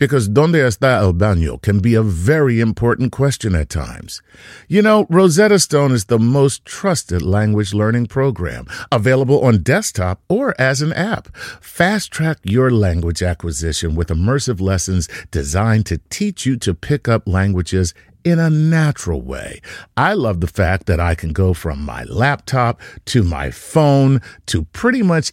Because ¿Dónde está el baño? can be a very important question at times. You know, Rosetta Stone is the most trusted language learning program, available on desktop or as an app. Fast track your language acquisition with immersive lessons designed to teach you to pick up languages in a natural way. I love the fact that I can go from my laptop to my phone to pretty much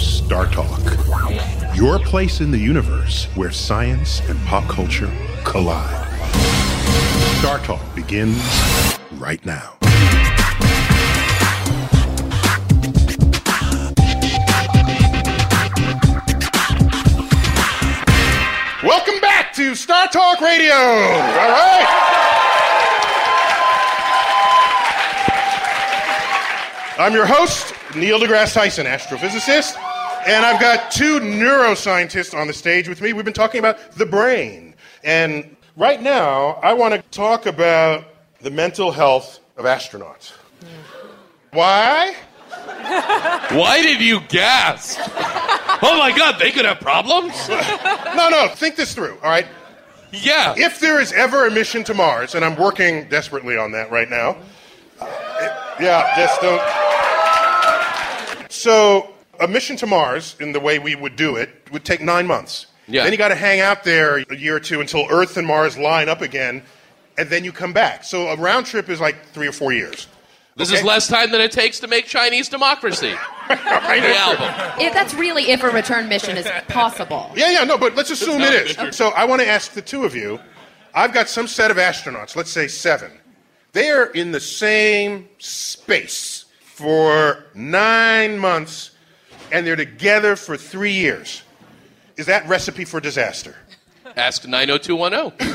Star Talk, your place in the universe where science and pop culture collide. Star Talk begins right now. Welcome back to Star Talk Radio. All right. I'm your host, Neil deGrasse Tyson, astrophysicist, and I've got two neuroscientists on the stage with me. We've been talking about the brain. And right now, I want to talk about the mental health of astronauts. Why? Why did you gasp? Oh my god, they could have problems? No, no, think this through, all right? Yeah. If there is ever a mission to Mars, and I'm working desperately on that right now, uh, it- yeah, just don't. So, a mission to Mars, in the way we would do it, would take nine months. Yeah. Then you got to hang out there a year or two until Earth and Mars line up again, and then you come back. So, a round trip is like three or four years. This Okay. is less time than it takes to make Chinese democracy. the album. If that's really if a return mission is possible. Yeah, yeah, no, but let's assume it is. interesting. So I want to ask the two of you. I've got some set of astronauts, let's say seven. They are in the same space for nine months, and they're together for three years. Is that recipe for disaster? Ask 90210.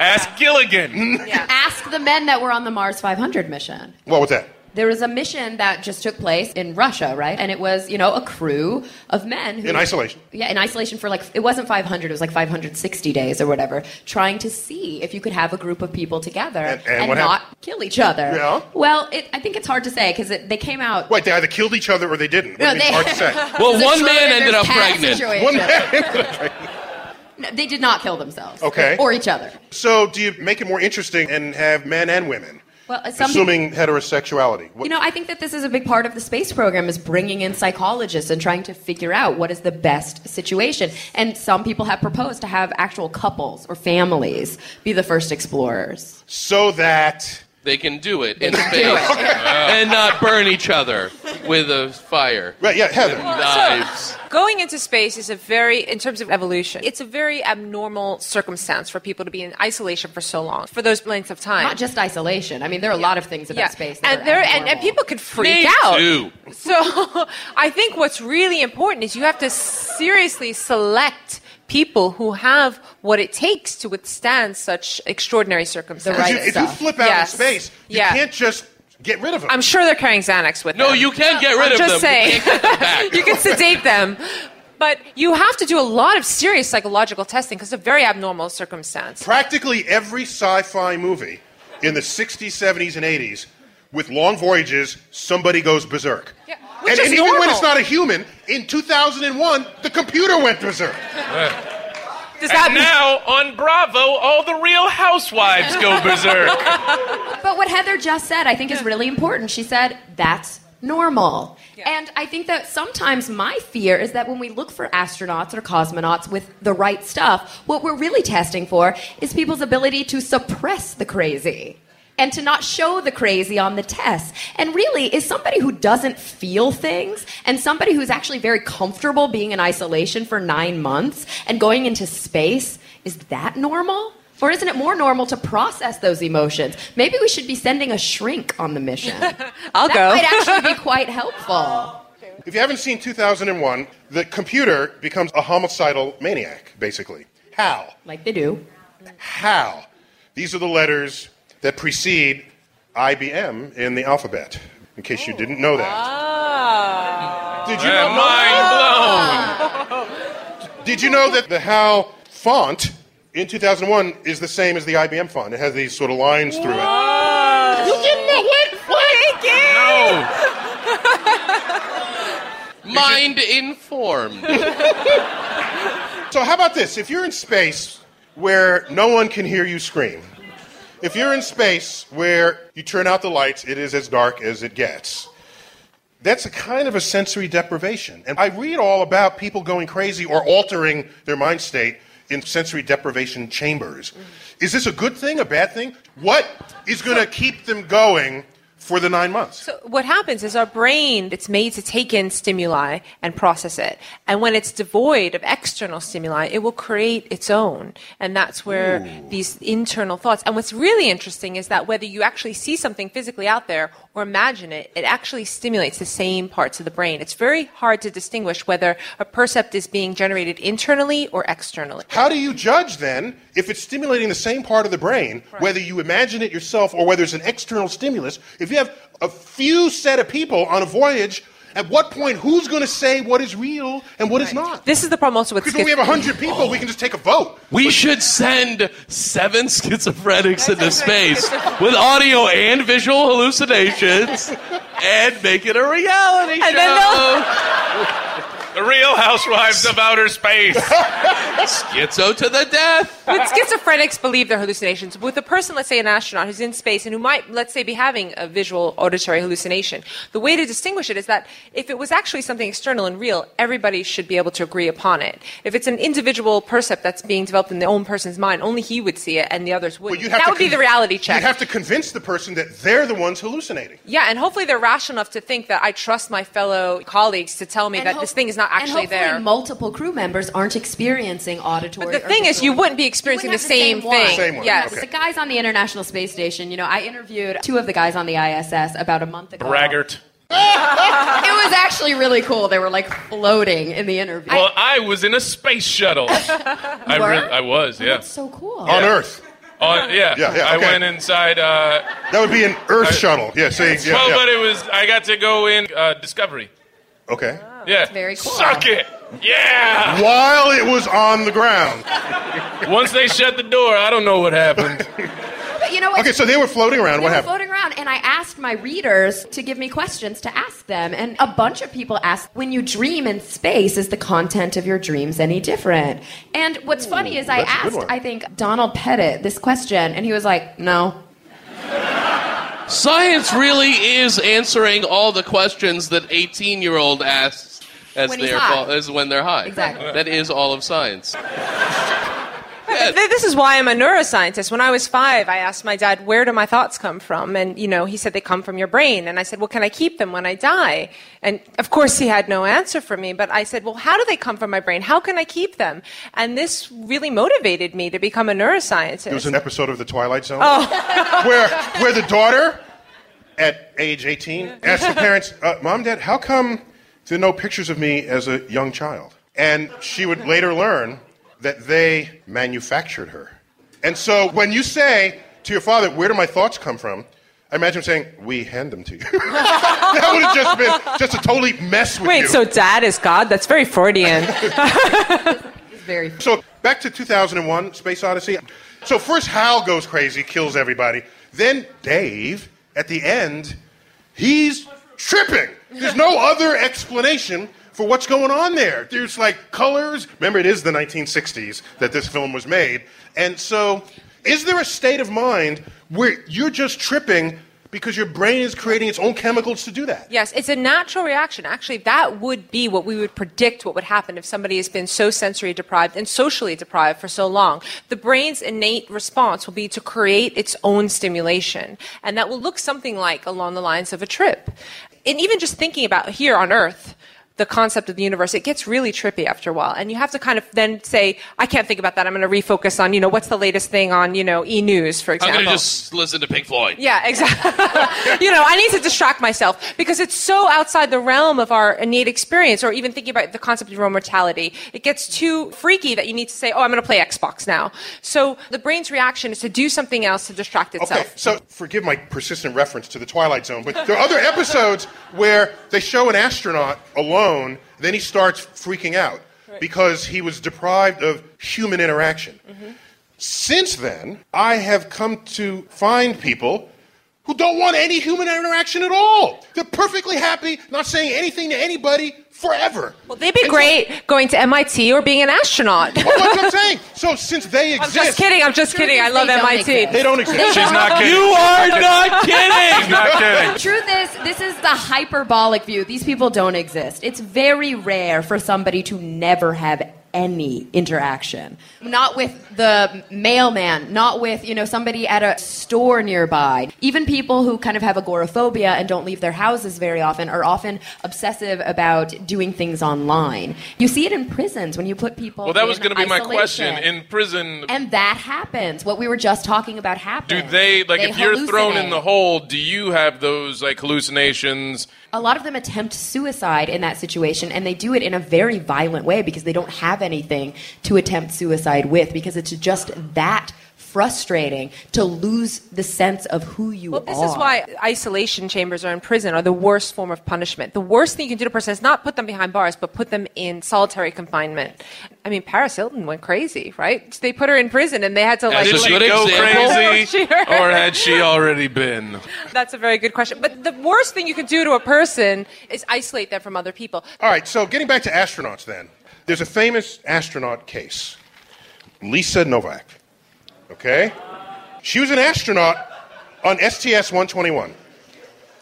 Ask Gilligan. Ask the men that were on the Mars 500 mission. What was that? There was a mission that just took place in Russia, right? And it was, you know, a crew of men who In isolation. Yeah, in isolation for like it wasn't 500, it was like 560 days or whatever, trying to see if you could have a group of people together And- and what not happened? kill each other. Yeah. Well, it, I think it's hard to say because they came out. Wait, they either killed each other or they didn't. No, What do you they- hard to say. Well, one man ended up cat pregnant. situation. One man. No, they did not kill themselves. Okay. Or each other. so, do you make it more interesting and have men and women? Well, uh, some people- assuming heterosexuality. What- You know, I think that this is a big part of the space program is bringing in psychologists and trying to figure out what is the best situation. And some people have proposed to have actual couples or families be the first explorers. so that They can do it in space do and not burn each other with a fire. right, yeah, Heather. Knives. Going into space is a very, in terms of evolution, it's a very abnormal circumstance for people to be in isolation for so long, for those lengths of time. Not just isolation. I mean, there are a lot of things about yeah. space. That and are there and, and abnormal. people could freak Me out. too. So I think what's really important is you have to seriously select people who have what it takes to withstand such extraordinary circumstances. right If you, if you flip out Yes. in space, you Yeah. can't just get rid of them. I'm sure they're carrying Xanax with No, them. No, you can't get rid I'm of just them. Just saying. can't get them back. you can sedate them. But you have to do a lot of serious psychological testing because it's a very abnormal circumstance. Practically every sci fi movie in the 60s, 70s, and 80s with long voyages, somebody goes berserk. Yeah, which and is and even when it's not a human, in 2001, the computer went berserk. Does that And now on Bravo, all the real housewives go berserk. But what Heather just said, I think, is really important. She said, that's normal. And I think that sometimes my fear is that when we look for astronauts or cosmonauts with the right stuff, what we're really testing for is people's ability to suppress the crazy and to not show the crazy on the test. And really, is somebody who doesn't feel things and somebody who's actually very comfortable being in isolation for nine months and going into space, is that normal? Or isn't it more normal to process those emotions? Maybe we should be sending a shrink on the mission. I'll that go. might actually be quite helpful. If you haven't seen 2001, the computer becomes a homicidal maniac, basically. How? Like they do. How? These are the letters that precede IBM in the alphabet, in case you didn't know that. Ah. Did you know mind blown. that? Did you know that the HAL font in 2001 is the same as the IBM font? It has these sort of lines through it. You didn't know what? No. Mind informed. So how about this? If you're in space where no one can hear you scream, if you're in space where you turn out the lights, it is as dark as it gets. That's a kind of a sensory deprivation. And I read all about people going crazy or altering their mind state in sensory deprivation chambers. Mm-hmm. Is this a good thing, a bad thing? What is going to keep them going for the nine months? So what happens is our brain it's made to take in stimuli and process it. And when it's devoid of external stimuli, it will create its own. And that's where these internal thoughts. And what's really interesting is that whether you actually see something physically out there or imagine it, it actually stimulates the same parts of the brain. It's very hard to distinguish whether a percept is being generated internally or externally. How do you judge then if it's stimulating the same part of the brain, whether you imagine it yourself or whether it's an external stimulus? If you have a few set of people on a voyage, at what point who's going to say what is real and what is not? This is the problem also with Because when we have 100 people, we can just take a vote. We should send seven schizophrenics into space with audio and visual hallucinations and make it a reality And show. Then the real housewives of outer space. Schizo to the death. But schizophrenics believe their hallucinations. With a person, let's say an astronaut who's in space and who might, let's say, be having a visual auditory hallucination, the way to distinguish it is that if it was actually something external and real, everybody should be able to agree upon it. If it's an individual percept that's being developed in their own person's mind, only he would see it and the others wouldn't. you'd That to would be the reality check. You'd have to convince the person that they're the ones hallucinating. yeah, and hopefully they're rational enough to think that I trust my fellow colleagues to tell me And that hope- this thing is not and actually hopefully there. multiple crew members aren't experiencing auditory. But the or thing is, you wouldn't be experiencing wouldn't the have same, one. thing. Same one, Yes. okay. The guys on the International Space Station, you know, I interviewed two of the guys on the ISS about a month ago. Braggart. It was actually really cool. They were like floating in the interview. Well, I was in a space shuttle. I, were? really, I was, yeah. That's so cool. On Earth. On, yeah. Yeah, yeah, I went inside. Uh, That would be an Earth shuttle. Yeah, see, yeah, well, yeah. but it was. I got to go in uh, Discovery. Okay. Yeah. very cool. Suck it. Yeah. While it was on the ground. Once they shut the door, I don't know what happened. But you know what? Okay, so they were floating around. They What were happened? floating around, and I asked my readers to give me questions to ask them. And a bunch of people asked, when you dream in space, is the content of your dreams any different? And what's funny is I that's a good asked. I think, Donald Pettit this question, and he was like, no. Science really is answering all the questions that 18 year old asks as When they're high. fa- as when they're high. Exactly. That is all of science. Th- This is why I'm a neuroscientist. When I was five, I asked my dad, "Where do my thoughts come from?" And you know, he said they come from your brain. And I said, "Well, can I keep them when I die?" And of course, he had no answer for me. But I said, "Well, how do they come from my brain? How can I keep them?" And this really motivated me to become a neuroscientist. There was an episode of The Twilight Zone Oh. where, where the daughter, at age 18, asked her parents, uh, Mom, Dad, how come there are no pictures of me as a young child? And she would later learn that they manufactured her. And so when you say to your father, Where do my thoughts come from? I imagine him saying, "We hand them to you." that would have just been just a totally mess with you. Wait, you. so dad is God? That's very Freudian. It's very So back to 2001, Space Odyssey. So first Hal goes crazy, kills everybody. Then Dave, at the end, he's tripping. There's no other explanation for what's going on there. There's like colors. Remember, it is the 1960s that this film was made. And so, is there a state of mind where you're just tripping because your brain is creating its own chemicals to do that? Yes, it's a natural reaction. Actually, that would be what we would predict what would happen if somebody has been so sensory deprived and socially deprived for so long. The brain's innate response will be to create its own stimulation. And that will look something like along the lines of a trip. And even just thinking about here on Earth, the concept of the universe, it gets really trippy after a while. And you have to kind of then say, I can't think about that. I'm going to refocus on, you know, what's the latest thing on, you know, e news, for I'm example. going to just listen to Pink Floyd. Yeah, exactly. you know, I need to distract myself because it's so outside the realm of our innate experience, or even thinking about the concept of your own mortality. It gets too freaky that you need to say, "Oh, I'm going to play Xbox now." So the brain's reaction is to do something else to distract itself. Okay, so forgive my persistent reference to the Twilight Zone, but there are other episodes where they show an astronaut alone, then he starts freaking out because he was deprived of human interaction. Mm-hmm. Since then, I have come to find people who don't want any human interaction at all. They're perfectly happy not saying anything to anybody forever. Well, they'd be And so- great going to MIT or being an astronaut. Well, that's what I'm saying. So since they exist, I'm just kidding. I'm just kidding. I They love don't MIT. exist. they don't exist. She's not kidding. You are not kidding. not kidding. The truth is, this is the hyperbolic view. These people don't exist. It's very rare for somebody to never have any interaction. Not with the mailman, not with, you know, somebody at a store nearby. Even people who kind of have agoraphobia and don't leave their houses very often are often obsessive about doing things online. You see it in prisons when you put people Well, that was going going to be my question. In prison, and that happens. What we were just talking about happens. do they like if you're thrown in the hole? Do you have those like hallucinations? A lot of them attempt suicide in that situation and they do it in a very violent way because they don't have anything to attempt suicide with because it's just that frustrating to lose the sense of who you are. Well, are. this is why isolation chambers or in prison are the worst form of punishment. The worst thing you can do to a person is not put them behind bars, but put them in solitary confinement. I mean, Paris Hilton went crazy, right? They put her in prison and they had to like. Did a she good go crazy, or had she already been? That's a very good question. But the worst thing you can do to a person is isolate them from other people. All right, so getting back to astronauts then. There's a famous astronaut case, Lisa Novak. Okay? She was an astronaut on STS 121,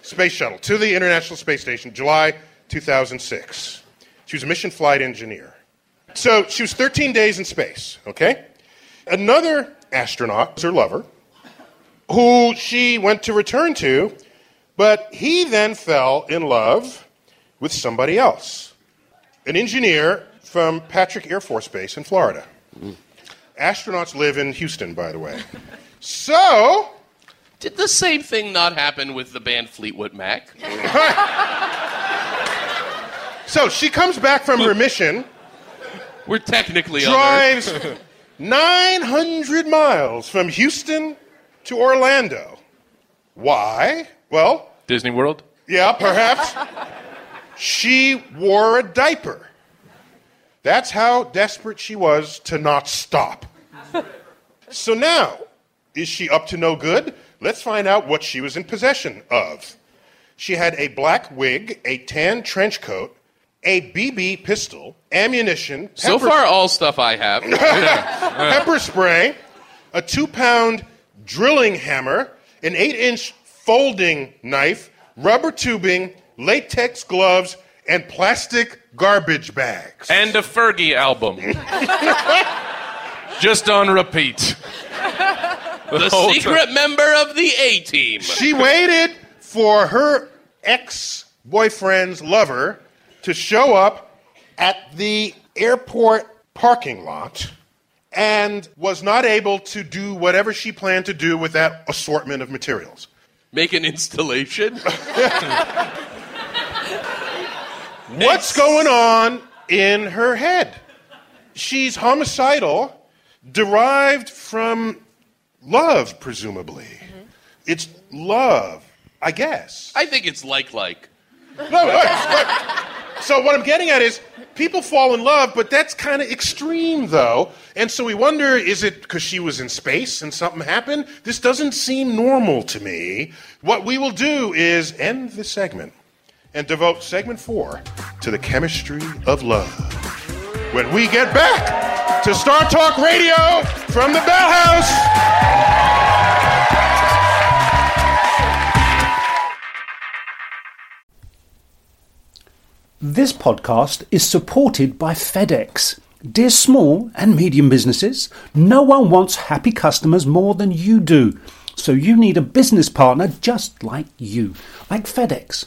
Space Shuttle, to the International Space Station, July 2006. She was a mission flight engineer. So she was 13 days in space, okay? Another astronaut was her lover, who she went to return to, but he then fell in love with somebody else an engineer from Patrick Air Force Base in Florida. Mm. Astronauts live in Houston, by the way. So, Did the same thing not happen with the band Fleetwood Mac? so she comes back from her mission, We're technically other. drives 900 miles from Houston to Orlando. Why? Well, Disney World. yeah, perhaps. she wore a diaper. That's how desperate she was to not stop. So now, is she up to no good? Let's find out what she was in possession of. She had a black wig, a tan trench coat, a BB pistol, ammunition, So far, all stuff I have. pepper spray, a two pound drilling hammer, an eight inch folding knife, rubber tubing, latex gloves, and plastic garbage bags. and a Fergie album. Just on repeat. the whole secret member of the A team. she waited for her ex boyfriend's lover to show up at the airport parking lot and was not able to do whatever she planned to do with that assortment of materials. Make an installation. What's going on in her head? She's homicidal, derived from love, presumably. Mm-hmm. It's love, I guess. I think it's like like. No. So what I'm getting at is people fall in love, but that's kind of extreme, though. And so we wonder: is it because she was in space and something happened? This doesn't seem normal to me. What we will do is end this segment and devote segment four to the chemistry of love. When we get back to Star Talk Radio from the Bell House. This podcast is supported by FedEx. Dear small and medium businesses, no one wants happy customers more than you do. So you need a business partner just like you, like FedEx,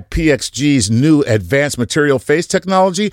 PXG's new advanced material face technology,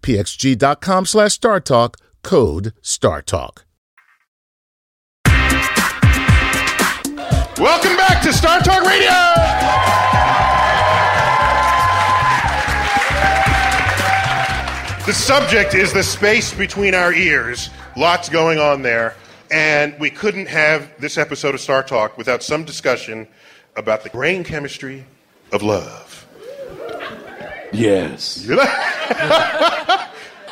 pxg.com slash StarTalk. Code StarTalk. Welcome back to Star Talk Radio. The subject is the space between our ears. Lots going on there. And we couldn't have this episode of Star Talk without some discussion about the brain chemistry of love. Yes.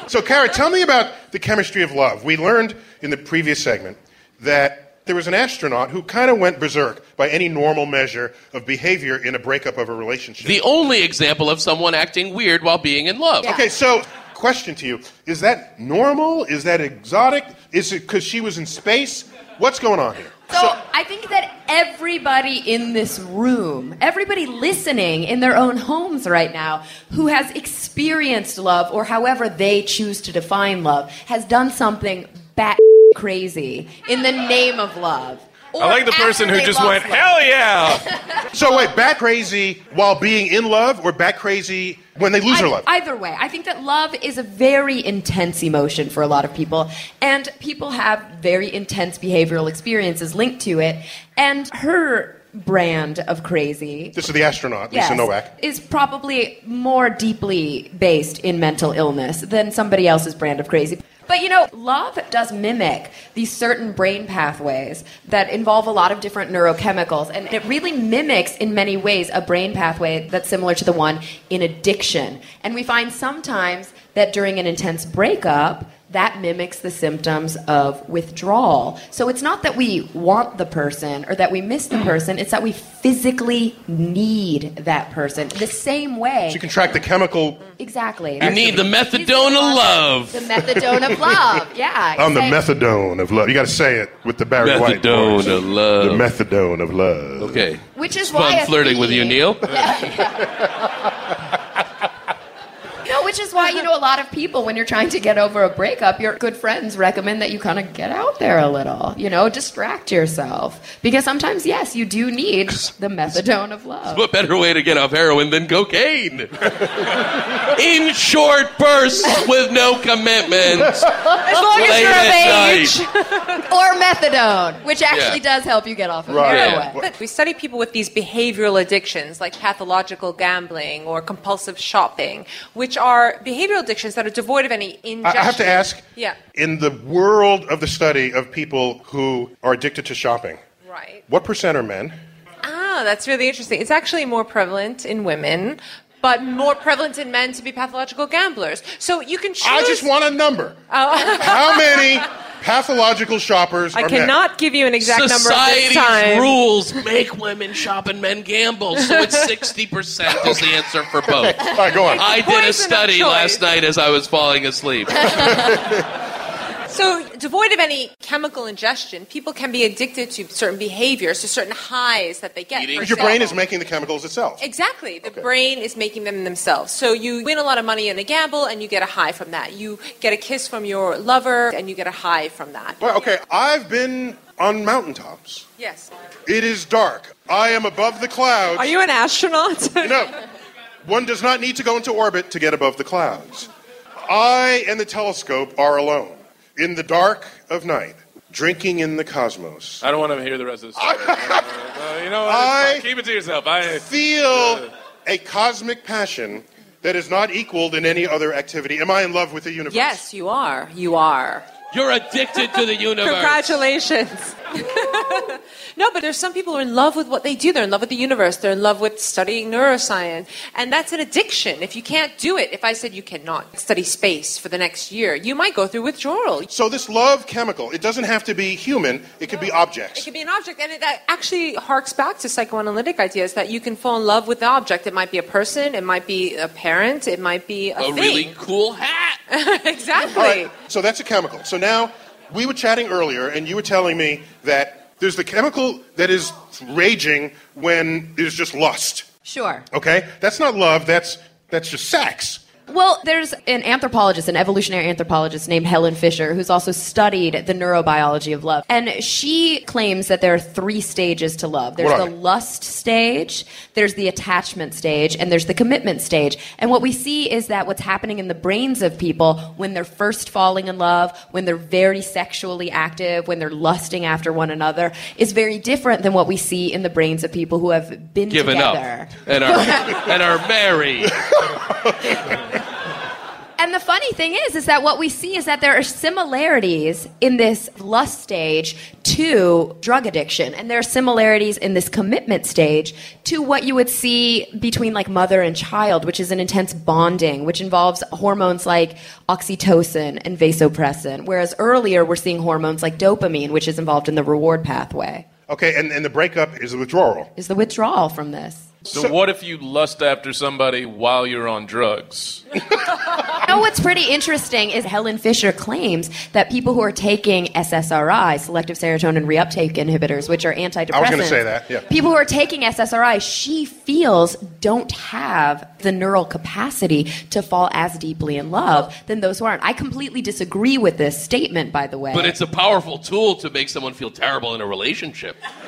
So, Kara, tell me about the chemistry of love. We learned in the previous segment that there was an astronaut who kind of went berserk by any normal measure of behavior in a breakup of a relationship. The only example of someone acting weird while being in love. Okay, so question to you: Is that normal? Is that exotic? Is it because she was in space? What's going on here? So I think that everybody in this room, everybody listening in their own homes right now, who has experienced love or however they choose to define love, has done something bat crazy in the name of love. I like the person who just went, love. hell yeah. So wait, bat crazy while being in love, or bat crazy when they lose their love? Either way, I think that love is a very intense emotion for a lot of people, and people have very intense behavioral experiences linked to it. And her brand of crazy this is the astronaut, Lisa yes, Novak. is probably more deeply based in mental illness than somebody else's brand of crazy. But you know, love does mimic these certain brain pathways that involve a lot of different neurochemicals, and it really mimics, in many ways, a brain pathway that's similar to the one in addiction. And we find sometimes that during an intense breakup, that mimics the symptoms of withdrawal. So it's not that we want the person or that we miss the person, it's that we physically need that person the same way. So you can track the chemical. exactly. You need the methadone of love. The methadone of love. Yeah. I'm the methadone of love. You got to say it with the Barry White Methadone voice. of The methadone of love. Okay. Which is Fun why a flirting with you, theme- Neil. No, which is why you know a lot of people when you're trying to get over a breakup, your good friends recommend that you kind of get out there a little, you know, distract yourself because sometimes yes, you do need the methadone of love. What better way to get off heroin than cocaine? In short bursts with no commitment. As long as you're of at age. or methadone, which actually Yeah. does help you get off of Right. heroin. Yeah. But we study people with these behavioral addictions, like pathological gambling or compulsive shopping, which are behavioral addictions that are devoid of any I ingestion. I have to ask. Yeah. In the world of the study of people who are addicted to shopping, Right. what percent are men? Ah, that's really interesting. It's actually more prevalent in women, but more prevalent in men to be pathological gamblers. So you can choose. I just want a number. Oh. How many pathological shoppers I are men? cannot give you an exact number at this Society's time. rules make women shop and men gamble, so it's 60% is the answer for both. All right, go on. I did a study last night as I was falling asleep. So, devoid of any chemical ingestion, people can be addicted to certain behaviors, to certain highs that they get. Eating. For Because your brain is making the chemicals itself. Exactly. The brain is making them themselves. So you win a lot of money in a gamble and you get a high from that. You get a kiss from your lover and you get a high from that. Well, okay, I've been on mountaintops. Yes. It is dark. I am above the clouds. Are you an astronaut? No. One does not need to go into orbit to get above the clouds. I and the telescope are alone in the dark of night, drinking in the cosmos. I don't want to hear the rest of the story. Uh, you know what? I- Keep it to yourself. I, Feel a cosmic passion that is not equaled in any other activity. Am I in love with the universe? yes, you are. You are. You're addicted to the universe. Congratulations. no, but there's some people who are in love with what they do. They're in love with the universe. They're in love with studying neuroscience. And that's an addiction. If you can't do it, if I said you cannot study space for the next year, you might go through withdrawal. So this love chemical, it doesn't have to be human, it could be objects. It could be an object, and it that actually harks back to psychoanalytic ideas that you can fall in love with the object. It might be a person, it might be a parent, it might be a, A thing. really cool hat. exactly. So that's a chemical. So now we were chatting earlier, and you were telling me that there's the chemical that is raging when there's just lust. Sure. Okay, that's not love. That's that's just sex. Well, there's an anthropologist, an evolutionary anthropologist named Helen Fisher, who's also studied the neurobiology of love. And she claims that there are three stages to love there's the lust stage, there's the attachment stage, and there's the commitment stage. And what we see is that what's happening in the brains of people when they're first falling in love, when they're very sexually active, when they're lusting after one another, is very different than what we see in the brains of people who have been Given together. up and are, and are married. And the funny thing is, is that what we see is that there are similarities in this lust stage to drug addiction, and there are similarities in this commitment stage to what you would see between like mother and child, which is an intense bonding, which involves hormones like oxytocin and vasopressin. Whereas earlier, we're seeing hormones like dopamine, which is involved in the reward pathway. Okay, and, and the breakup is the withdrawal. Is the withdrawal from this? So, what if you lust after somebody while you're on drugs? You know what's pretty interesting is Helen Fisher claims that people who are taking SSRI, selective serotonin reuptake inhibitors, which are antidepressants. I was gonna say that, yeah. People who are taking SSRI, she feels don't have the neural capacity to fall as deeply in love than those who aren't. I completely disagree with this statement, by the way. But it's a powerful tool to make someone feel terrible in a relationship.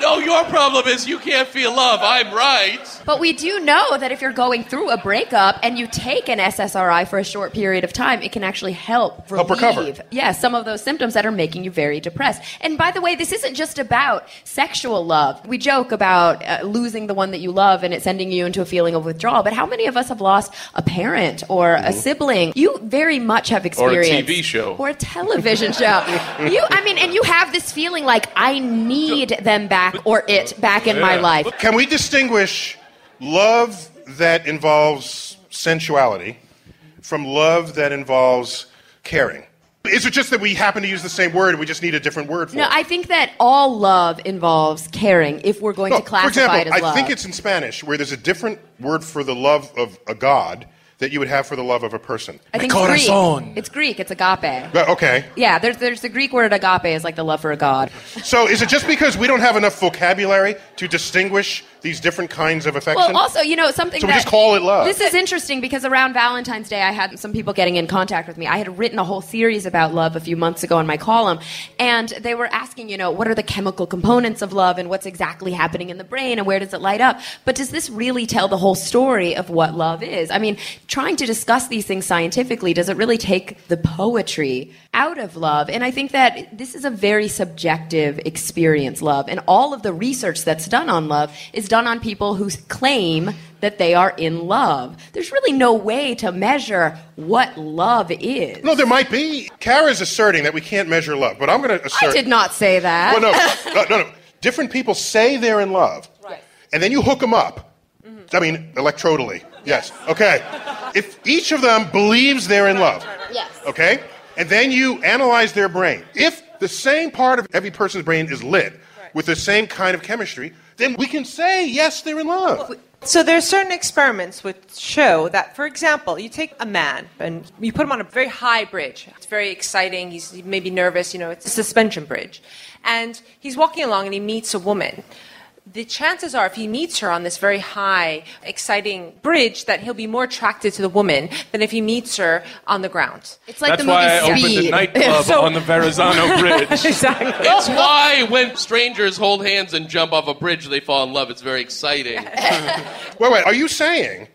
no, your problem is you can't feel love. I'm right. But we do know that if you're going through a breakup and you take an SSRI for a short period of time, it can actually help relieve, Help recover. yeah, some of those symptoms that are making you very depressed. And by the way, this isn't just about sexual love. We joke about uh, losing the one that you love and it sending you into a feeling of withdrawal. But how many of us have lost a parent or a sibling? You very much have experienced Or a TV show. or a television show. you, I mean, and you have this feeling like I need them back or it back in my Yeah. life. Can we distinguish love that involves sensuality from love that involves caring? Is it just that we happen to use the same word and we just need a different word for No, it? I think that all love involves caring if we're going No, to classify for example, it as I love. think it's in Spanish where there's a different word for the love of a god that you would have for the love of a person. I think it's Greek. It's Greek. It's agape. But, okay. Yeah, there's there's the Greek word agape is like the love for a god. So is it just because we don't have enough vocabulary to distinguish these different kinds of affection? Well, also, you know, something So we that just call it love. This is interesting because around Valentine's Day, I had some people getting in contact with me. I had written a whole series about love a few months ago in my column, and they were asking, you know, what are the chemical components of love and what's exactly happening in the brain and where does it light up? But does this really tell the whole story of what love is? I mean, trying to discuss these things scientifically, does it really take the poetry out of love? And I think that this is a very subjective experience, love. And all of the research that's done on love is done on people who claim that they are in love. There's really no way to measure what love is. no, there might be. Kara's asserting that we can't measure love, but I'm going to assert. I did not say that. Well, no, no, no, no. Different people say they're in love, Right. and then you hook them up. Mm-hmm. I mean, electrodally. Yes. Okay. If each of them believes they're in love, Yes. okay, and then you analyze their brain, if the same part of every person's brain is lit with the same kind of chemistry, then we can say yes, they're in love. So there are certain experiments which show that, for example, you take a man and you put him on a very high bridge. It's very exciting. He's maybe nervous. You know, it's a suspension bridge, and he's walking along and he meets a woman. The chances are, if he meets her on this very high, exciting bridge, that he'll be more attracted to the woman than if he meets her on the ground. It's like That's the movie why I opened Speed. a nightclub So- on the Verrazano Bridge. exactly. It's why when strangers hold hands and jump off a bridge, they fall in love. It's very exciting. Wait, wait. Are you saying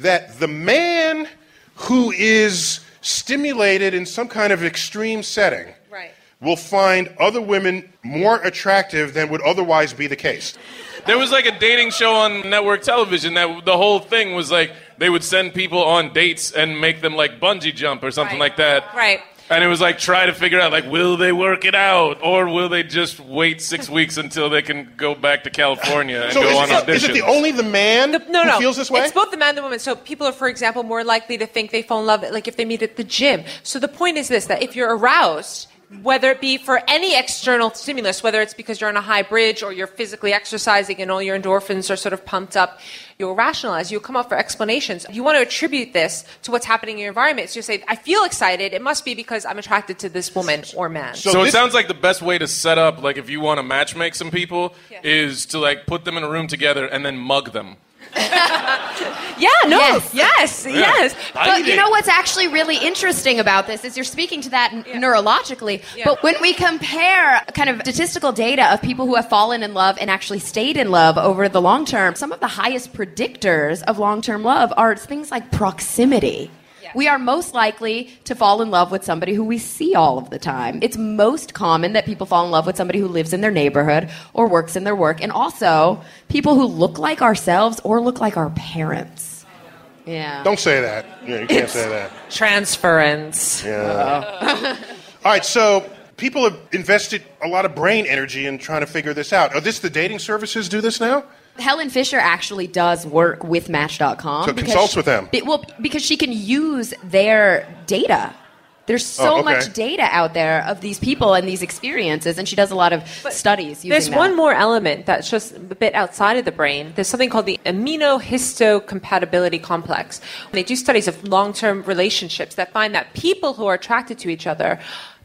that the man who is stimulated in some kind of extreme setting Right. Will find other women more attractive than would otherwise be the case? There was like a dating show on network television that the whole thing was like they would send people on dates and make them like bungee jump or something Right. like that. Right. And it was like try to figure out like will they work it out or will they just wait six weeks until they can go back to California and So go on it, auditions? is it the only the man The- no, who no. feels this way? It's both the man and the woman. So people are, for example, more likely to think they fall in love, like if they meet at the gym. So the point is this: that if you're aroused, whether it be for any external stimulus, whether it's because you're on a high bridge or you're physically exercising and all your endorphins are sort of pumped up, you'll rationalize. You'll come up for explanations. You want to attribute this to what's happening in your environment. So you say, "I feel excited. It must be because I'm attracted to this woman or man." So So, it sounds like the best way to set up, like if you want to matchmake some people, Yeah. is to like put them in a room together and then mug them. yeah, no, Yes. yes, yes. But you know what's actually really interesting about this is you're speaking to that n- neurologically. Yeah. But when we compare kind of statistical data of people who have fallen in love and actually stayed in love over the long term, some of the highest predictors of long term love are things like proximity. We are most likely to fall in love with somebody who we see all of the time. It's most common that people fall in love with somebody who lives in their neighborhood or works in their work, and also people who look like ourselves or look like our parents. Yeah. Don't say that. Yeah, you can't say that. Transference. Yeah. all right, so people have invested a lot of brain energy in trying to figure this out. Are this the dating services do this now? Helen Fisher actually does work with Match.com. So consults she- with them. be- well, because she can use their data There's so Oh, okay. much data out there of these people and these experiences, and she does a lot of studies using There's that. one more element that's just a bit outside of the brain. There's something called the major histocompatibility complex. They do studies of long-term relationships that find that people who are attracted to each other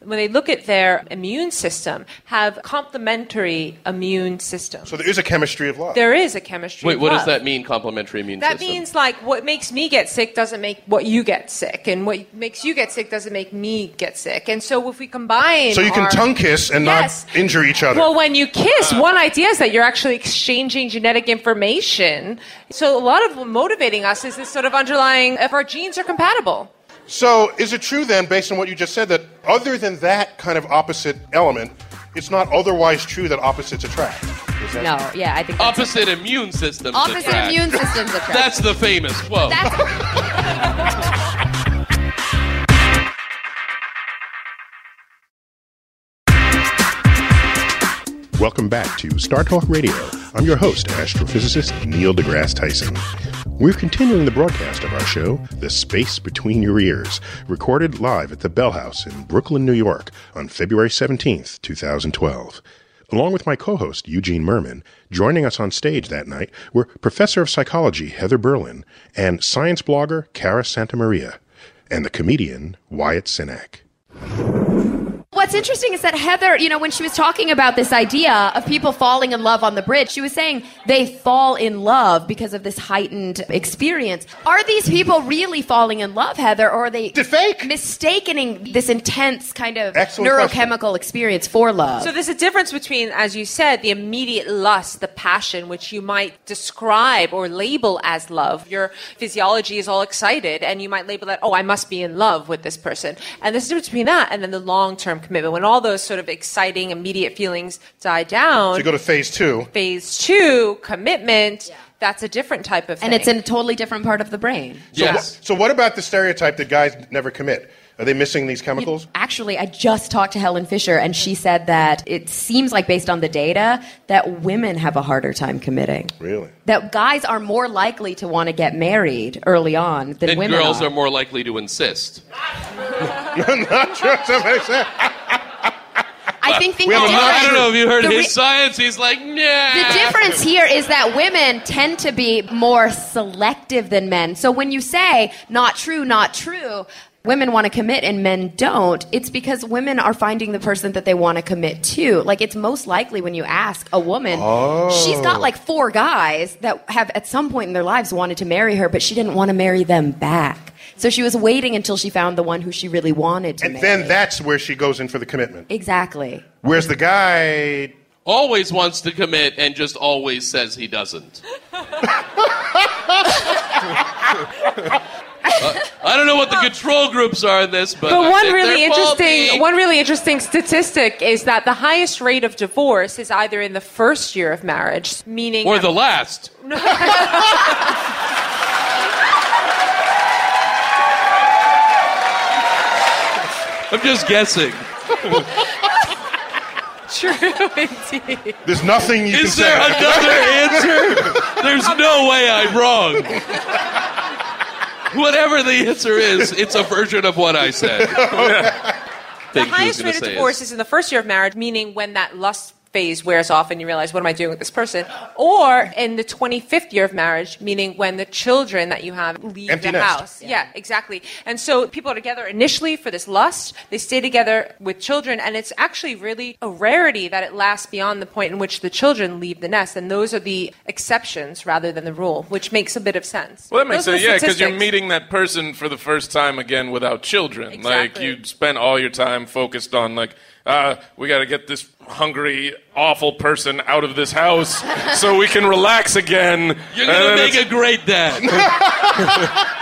when they look at their immune system have complementary immune systems. So there is a chemistry of love. there is a chemistry. Wait, of what does that mean? Complementary immune That system. means like what makes me get sick doesn't make what you get sick, and what makes you get sick doesn't make me get sick. And so if we combine, so you can our- tongue kiss and Yes. not injure each other. Well, when you kiss, one idea is that you're actually exchanging genetic information. So a lot of motivating us is this sort of underlying if our genes are compatible. So, is it true then, based on what you just said, that other than that kind of opposite element, it's not otherwise true that opposites attract? No, yeah, I think that's Opposite immune systems. opposite attract. immune systems attract. That's the famous quote. That's Welcome back to Star Talk Radio. I'm your host, astrophysicist Neil deGrasse Tyson. We're continuing the broadcast of our show, The Space Between Your Ears, recorded live at the Bell House in Brooklyn, New York on February 17th, 2012. Along with my co host, Eugene Mirman, joining us on stage that night were Professor of Psychology Heather Berlin and science blogger Cara Santa Maria, and the comedian Wyatt Cenac. What's interesting is that Heather, you know, when she was talking about this idea of people falling in love on the bridge, she was saying they fall in love because of this heightened experience. Are these people really falling in love, Heather, or are they it fake? mistaking this intense kind of Excellent neurochemical experience for love? So there's a difference between, as you said, the immediate lust, the passion, which you might describe or label as love. Your physiology is all excited, and you might label that, oh, I must be in love with this person. And there's a difference between that and then the long-term commitment. When all those sort of exciting, immediate feelings die down, So you go to phase two. phase two, commitment, that's a different type of thing. and it's in a totally different part of the brain. So, Yes. wh- so what about the stereotype that guys never commit? Are they missing these chemicals? Actually, I just talked to Helen Fisher, and she said that it seems like, based on the data, that women have a harder time committing. Really? That guys are more likely to want to get married early on than and women girls are. are more likely to insist. Not sure what somebody said. I think, think We the have a difference- I don't know if you heard his re- science. He's like, nah. The difference here is that women tend to be more selective than men. So when you say not true, not true, women want to commit and men don't, it's because women are finding the person that they want to commit to. Like it's most likely when you ask a woman, she's got like four guys that have at some point in their lives wanted to marry her, but she didn't want to marry them back. So she was waiting until she found the one who she really wanted to And marry. then that's where she goes in for the commitment. exactly. Whereas the guy, always wants to commit and just always says he doesn't. Uh, I don't know what the control groups are in this, but, But one really interesting faulty. one really interesting statistic is that the highest rate of divorce is either in the first year of marriage, meaning or the last. I'm just guessing. true indeed. there's nothing you Is can there say. another answer? There's no way I'm wrong. Whatever the answer is, it's a version of what I said. The Think he was highest rate of say divorce is in the first year of marriage, meaning when that lust phase wears off and you realize, what am I doing with this person? Or in the 25th year of marriage, meaning when the children that you have leave Empty the nest. house. Yeah. exactly. And so people are together initially for this lust. They stay together with children, and it's actually really a rarity that it lasts beyond the point in which the children leave the nest. And those are the exceptions rather than the rule, which makes a bit of sense. Well, that makes Those sense. Yeah, because you're meeting that person for the first time again without children. Like you spent all your time focused on like, uh, we got to get this hungry, awful person out of this house so we can relax again. You're gonna then make it's- a great dad.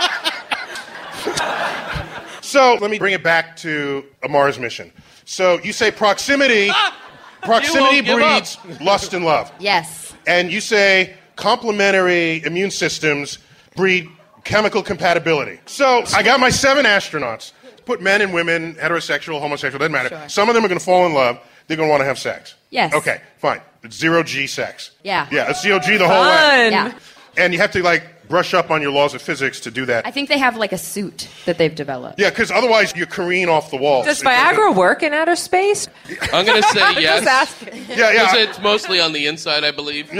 So let me bring it back to a Mars mission. So you say proximity, ah! proximity You won't breeds lust and love. Yes. And you say complementary immune systems breed chemical compatibility. So I got my seven astronauts. Put men and women, heterosexual, homosexual, doesn't matter. Sure. Some of them are going to fall in love. They're going to want to have sex. Yes. Okay, fine. It's zero G sex. Yeah. Yeah, it's zero G the whole way. Fun. Yeah. And you have to like brush up on your laws of physics to do that. I think they have like a suit that they've developed. yeah, because otherwise you're careen off the walls. Does It doesn't- Viagra work in outer space? I'm going to say yes. Just asking. Yeah, yeah. Because it's mostly on the inside, I believe.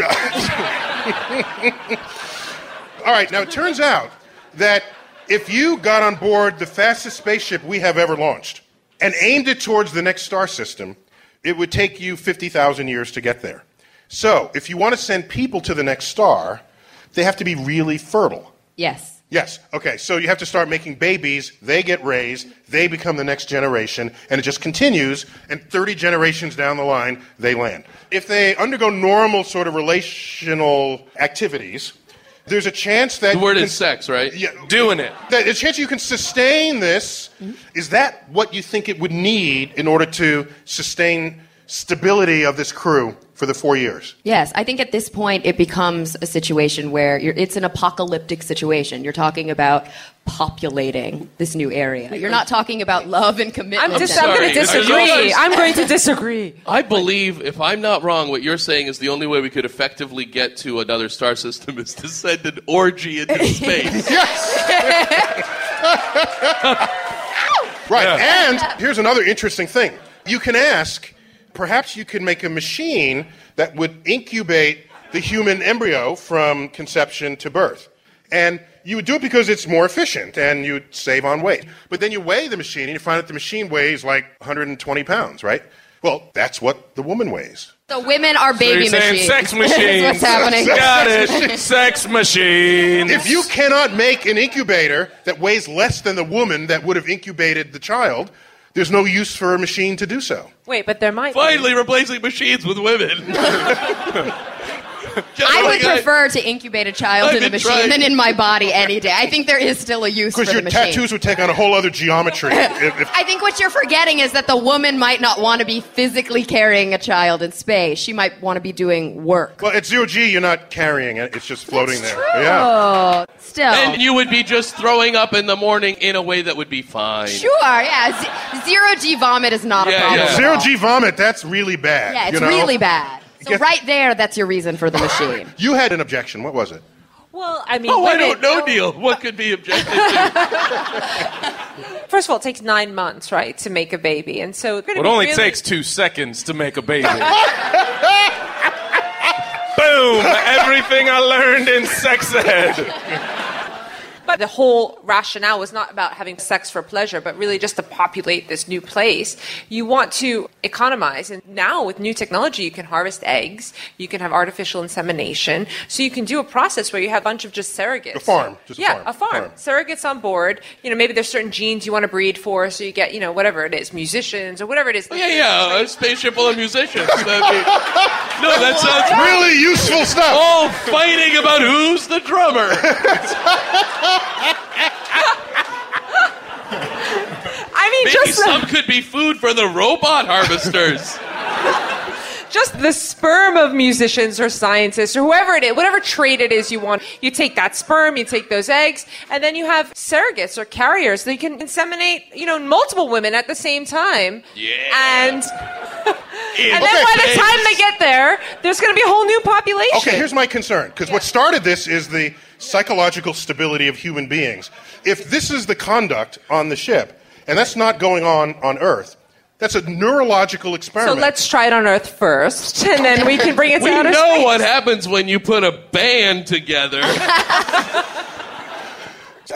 All right, now it turns out that if you got on board the fastest spaceship we have ever launched and aimed it towards the next star system, it would take you 50,000 years to get there. So, if you want to send people to the next star, they have to be really fertile. Yes. Yes, okay, so you have to start making babies, they get raised, they become the next generation, and it just continues, and 30 generations down the line, they land. If they undergo normal sort of relational activities, there's a chance that. The word you is sex, right? Yeah, Doing it. that- a chance you can sustain this. Is that what you think it would need in order to sustain stability of this crew for the four years? Yes, I think at this point it becomes a situation where you're, it's an apocalyptic situation. You're talking about populating this new area. You're not talking about love and commitment. I'm, dis- I'm going to disagree. I'm going to disagree. I believe, if I'm not wrong, what you're saying is the only way we could effectively get to another star system is to send an orgy into space. Yes. right. And here's another interesting thing. You can ask, perhaps you could make a machine that would incubate the human embryo from conception to birth. And you would do it because it's more efficient and you'd save on weight. But then you weigh the machine and you find that the machine weighs like 120 pounds, right? Well, that's what the woman weighs. So women are So baby you're machines. sex machines. what's happening. Got it. Sex machines. If you cannot make an incubator that weighs less than the woman that would have incubated the child, there's no use for a machine to do so. Wait, but there might be. Finally, replacing machines with women. I would prefer to incubate a child I've in a machine trying. than in my body any day. I think there is still a use for the machine. Because your tattoos would take on a whole other geometry. if, if, I think what you're forgetting is that the woman might not want to be physically carrying a child in space. She might want to be doing work. well, at zero G, you're not carrying it; it's just floating That's there. true. Yeah. Still. And you would be just throwing up in the morning in a way that would be fine. Sure, yeah. Z- zero G vomit is not a Yeah, problem. yeah. Zero. G vomit. That's really bad. Yeah, it's you know? really bad. So right there, that's your reason for the machine. You had an objection. What was it? Well, I mean, Oh, I don't know, Neil. What could be objected to? First of all, it takes nine months, right, to make a baby, and so Well, it only takes two seconds to make a baby. Boom! Everything I learned in sex ed. But the whole rationale was not about having sex for pleasure, but really just to populate this new place. You want to economize. And now with new technology, you can harvest eggs, you can have artificial insemination. So you can do a process where you have a bunch of just surrogates. A farm, just a yeah, farm, a farm. farm. Surrogates on board. You know, maybe there's certain genes you want to breed for, so you get, you know, whatever it is, musicians or whatever it is. Oh, yeah, yeah, a spaceship full of musicians. Be- no, that sounds Really useful stuff. all fighting about who's the drummer. I mean, Maybe just some could be food for the robot harvesters. just the sperm of musicians or scientists or whoever it is, whatever trait it is you want, you take that sperm, you take those eggs, and then you have surrogates or carriers that you can inseminate, you know, multiple women at the same time. Yeah. And and then Okay, by the thanks. time they get there, there's going to be a whole new population. Okay, here's my concern. Because what started this is the psychological stability of human beings. If this is the conduct on the ship, and that's not going on on Earth, that's a neurological experiment. so let's try it on Earth first, and then we can bring it to We outer know space. what happens when you put a band together.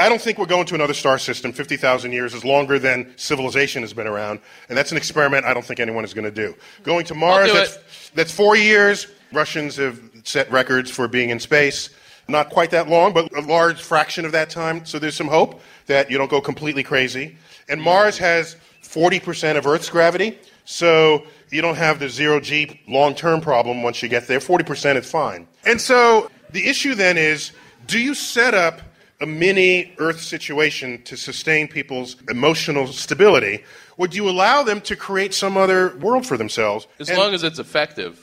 I don't think we're going to another star system. 50,000 years is longer than civilization has been around. And that's an experiment I don't think anyone is going to do. Going to Mars, do that's, that's four years. Russians have set records for being in space. Not quite that long, but a large fraction of that time. So there's some hope that you don't go completely crazy. And Mars has 40% of Earth's gravity. So you don't have the zero G long term problem once you get there. 40% is fine. And so the issue then is do you set up a mini Earth situation to sustain people's emotional stability? Would you allow them to create some other world for themselves? As And- long as it's effective.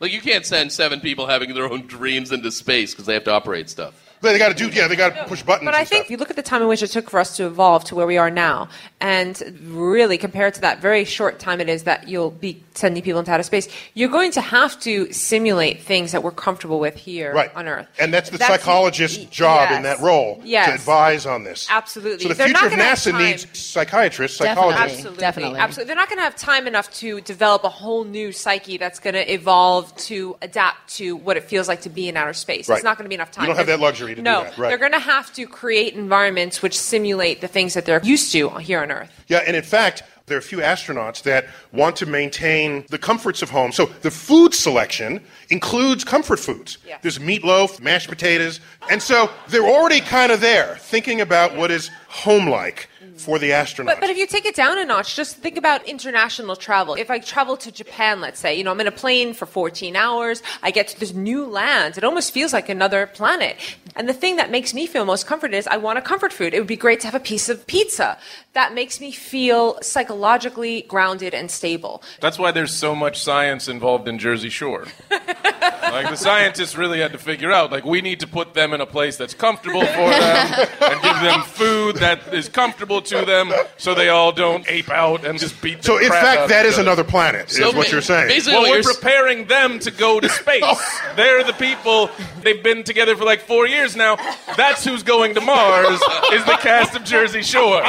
Like, you can't send seven people having their own dreams into space because they have to operate stuff. But they got to do, yeah, they got to push buttons. But I and think stuff. if you look at the time in which it took for us to evolve to where we are now, and really compared to that very short time it is that you'll be sending people into outer space, you're going to have to simulate things that we're comfortable with here right on Earth. and that's the psychologist's job in that role Yes. to advise on this. Absolutely. So the They're future of NASA needs psychiatrists, Definitely. psychologists. Absolutely. Definitely. Absolutely. They're not going to have time enough to develop a whole new psyche that's going to evolve to adapt to what it feels like to be in outer space. Right. It's not going to be enough time. You don't have that luxury to do no, that, right. They're going to have to create environments which simulate the things that they're used to here on Earth. Yeah, and in fact, there are a few astronauts that want to maintain the comforts of home. So the food selection includes comfort foods. Yeah. There's meatloaf, mashed potatoes, and so they're already kind of there, thinking about what is home-like for the astronauts. But, but if you take it down a notch, just think about international travel. If I travel to Japan, let's say, you know, I'm in a plane for 14 hours, I get to this new land, it almost feels like another planet. And the thing that makes me feel most comforted is I want a comfort food. It would be great to have a piece of pizza. That makes me feel psychologically grounded and stable. That's why there's so much science involved in Jersey Shore. like the scientists really had to figure out, like we need to put them in a place that's comfortable for them and give them food that is comfortable to them, so they all don't ape out and just beat. so the in crap fact, out that of is each another planet, So is what ba- you're saying. basically- Well, we're you're preparing them to go to space. Oh. They're the people. They've been together for like four years now. That's who's going to Mars. Is the cast of Jersey Shore.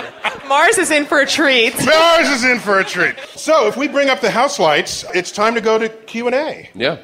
Mars is in for a treat. Mars is in for a treat. So if we bring up the house lights, it's time to go to Q&A. Yeah.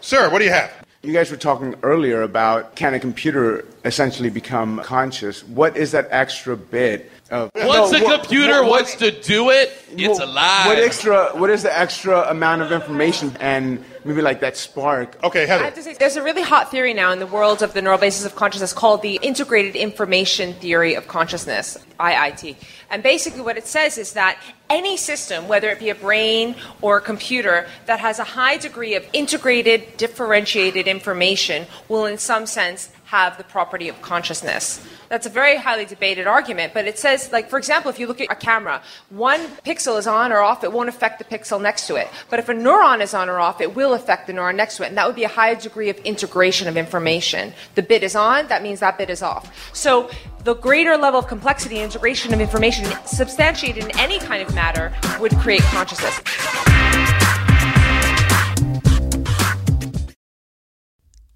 Sir, what do you have? You guys were talking earlier about can a computer essentially become conscious? What is that extra bit of Once No, the what- computer what- wants to do it, it's what- alive. What extra? What is the extra amount of information and maybe like that spark? Okay, I have to say, there's a really hot theory now in the world of the neural basis of consciousness called the Integrated Information Theory of Consciousness, IIT. And basically, what it says is that any system, whether it be a brain or a computer, that has a high degree of integrated, differentiated information will, in some sense, have the property of consciousness. That's a very highly debated argument, but it says, like, for example, if you look at a camera, one pixel is on or off, it won't affect the pixel next to it. But if a neuron is on or off, it will affect the neuron next to it, and that would be a high degree of integration of information. The bit is on, that means that bit is off. So the greater level of complexity and integration of information substantiated in any kind of matter would create consciousness.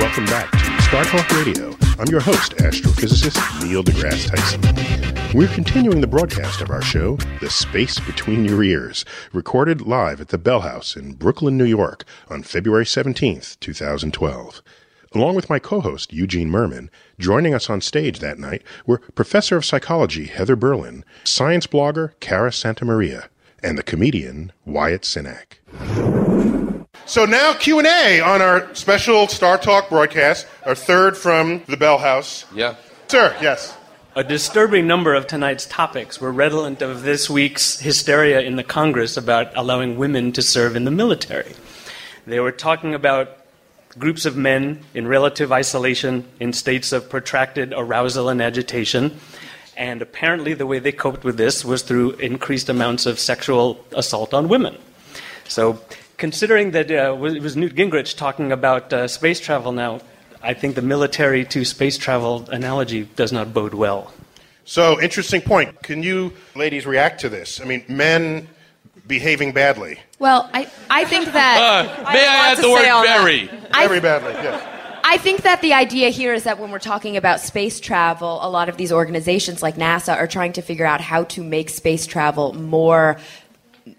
Welcome back to Star Talk Radio. I'm your host, astrophysicist Neil deGrasse Tyson. We're continuing the broadcast of our show, The Space Between Your Ears, recorded live at the Bell House in Brooklyn, New York on February 17th, 2012. Along with my co host, Eugene Mirman, joining us on stage that night were Professor of Psychology Heather Berlin, science blogger Cara Santa Maria, and the comedian Wyatt Cenac. So now Q&A on our special Star Talk broadcast, our third from the Bell House. Yeah. Sir, yes. A disturbing number of tonight's topics were redolent of this week's hysteria in the Congress about allowing women to serve in the military. They were talking about groups of men in relative isolation in states of protracted arousal and agitation. And apparently, the way they coped with this was through increased amounts of sexual assault on women. So, considering that uh, it was Newt Gingrich talking about uh, space travel now, I think the military to space travel analogy does not bode well. So, interesting point. Can you ladies react to this? I mean, men behaving badly. Well, I, I think that. Uh, may I, add the word very? Very badly, yes. I think that the idea here is that when we're talking about space travel, a lot of these organizations like NASA are trying to figure out how to make space travel more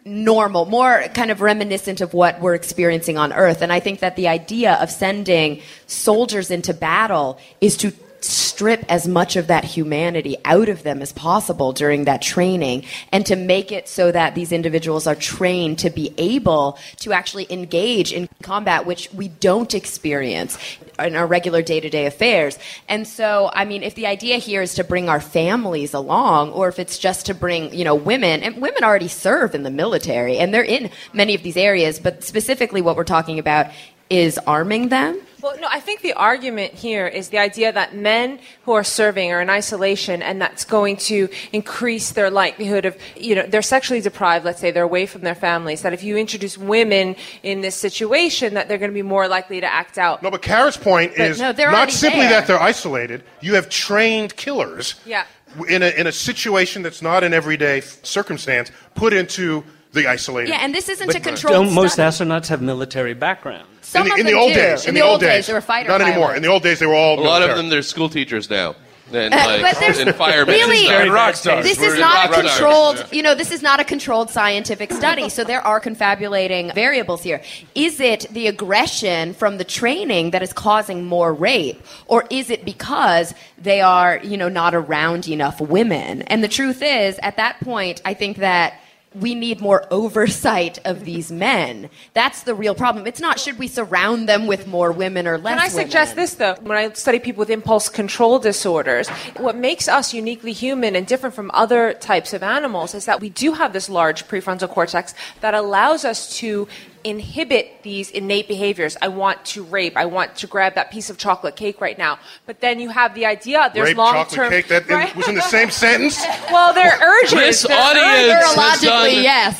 normal, more kind of reminiscent of what we're experiencing on Earth. And I think that the idea of sending soldiers into battle is to strip as much of that humanity out of them as possible during that training and to make it so that these individuals are trained to be able to actually engage in combat, which we don't experience in our regular day to day affairs. And so, I mean, if the idea here is to bring our families along, or if it's just to bring, you know, women, and women already serve in the military and they're in many of these areas, but specifically what we're talking about is arming them. Well, no, I think the argument here is the idea that men who are serving are in isolation and that's going to increase their likelihood of, you know, they're sexually deprived, let's say they're away from their families, that if you introduce women in this situation, that they're going to be more likely to act out. No, but Cara's point But is no, not simply there. that they're isolated. You have trained killers Yeah. in a, in a situation that's not an everyday circumstance put into the isolated. Yeah, and this isn't But- a controlled Don't most study. astronauts have military background? Some in the, of in the old do. days. In the old days, they were fighter Not anymore. pilots. In the old days, they were all A lot of them, they're school teachers now. And, Uh, like, but there's and firemen. really and rock stars. This We're is not a rock stars. controlled, you know, this is not a controlled scientific study. So there are confabulating variables here. Is it the aggression from the training that is causing more rape, or is it because they are, you know, not around enough women? And the truth is, at that point, I think that. We need more oversight of these men. That's the real problem. It's not should we surround them with more women or less Can I women. suggest this, though? When I study people with impulse control disorders, what makes us uniquely human and different from other types of animals is that we do have this large prefrontal cortex that allows us to inhibit these innate behaviors. I want to rape. I want to grab that piece of chocolate cake right now. But then you have the idea there's Rape, long chocolate term. cake, that in- was in the same sentence? Well, they're urges. This They're audience urges. has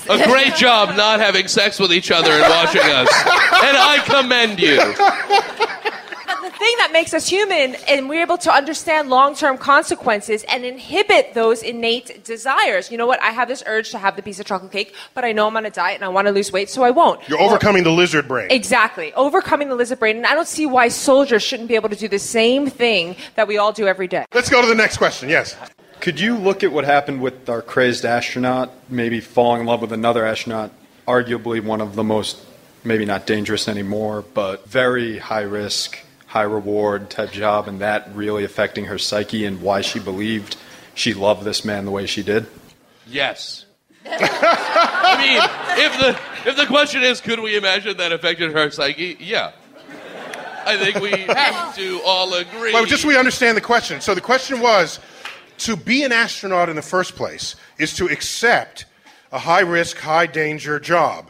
done a great job not having sex with each other and watching us. And I commend you. But the thing that makes us human, and we're able to understand long term consequences and inhibit those innate desires. You know what? I have this urge to have the piece of chocolate cake, but I know I'm on a diet and I want to lose weight, so I won't. You're overcoming the lizard brain. Exactly. Overcoming the lizard brain. And I don't see why soldiers shouldn't be able to do the same thing that we all do every day. Let's go to the next question. Yes. Could you look at what happened with our crazed astronaut, maybe falling in love with another astronaut, arguably one of the most, maybe not dangerous anymore, but very high risk, high reward type job, and that really affecting her psyche and why she believed she loved this man the way she did? Yes. I mean, if the if the question is, could we imagine that affected her psyche? Yeah. I think we have to all agree. Well, just so we understand the question. So the question was to be an astronaut in the first place is to accept a high risk, high danger job.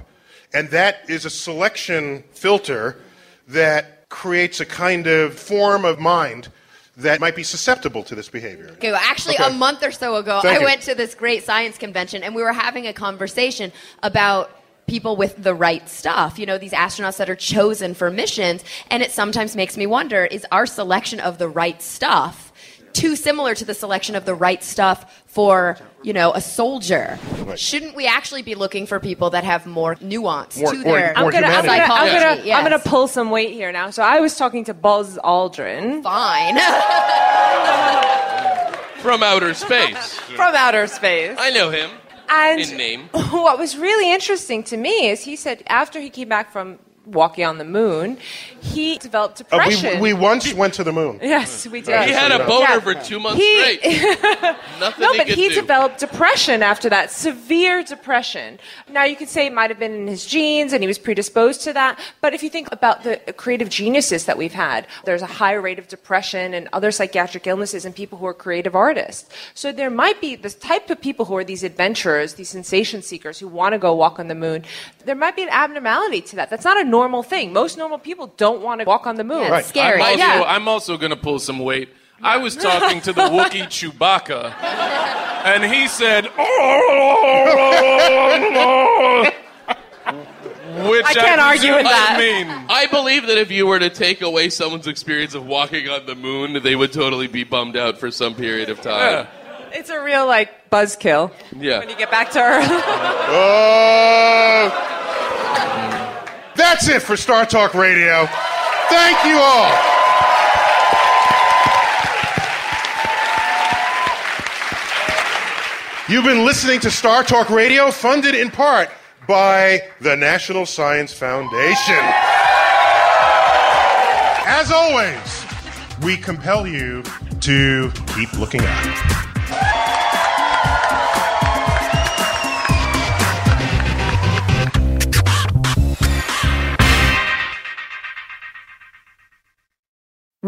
And that is a selection filter that creates a kind of form of mind that might be susceptible to this behavior? Okay, well, actually, Okay. a month or so ago, Thank I you. went to this great science convention, and we were having a conversation about people with the right stuff. You know, these astronauts that are chosen for missions, and it sometimes makes me wonder: is our selection of the right stuff too similar to the selection of the right stuff for you know a soldier? Shouldn't we actually be looking for people that have more nuance More- to more- their I'm gonna, I'm gonna, I'm gonna, Yes. I'm gonna pull some weight here now. So I was talking to Buzz Aldrin. Fine. From outer space. From outer space. I know him. And in name. what was really interesting to me is he said after he came back from walking on the moon, he developed Uh, depression. we, we once went to the moon. Yes, we did. He had a boner Yeah. for two months He- straight. Nothing no, he but could he do. developed depression after that, severe depression. Now, you could say it might have been in his genes and he was predisposed to that, but if you think about the creative geniuses that we've had, there's a high rate of depression and other psychiatric illnesses in people who are creative artists. So there might be this type of people who are these adventurers, these sensation seekers who want to go walk on the moon. There might be an abnormality to that. That's not a normal thing. Most normal people don't want to walk on the moon. Yeah, it's scary. I'm also, Yeah. I'm also going to pull some weight. I was talking to the Wookiee Chewbacca, and he said, which I can't argue with presume that. I mean, I believe that if you were to take away someone's experience of walking on the moon, they would totally be bummed out for some period of time. It's a real, like, buzzkill Yeah. when you get back to Earth. Oh! That's it for Star Talk Radio. Thank you all. You've been listening to Star Talk Radio, funded in part by the National Science Foundation. As always, we compel you to keep looking up.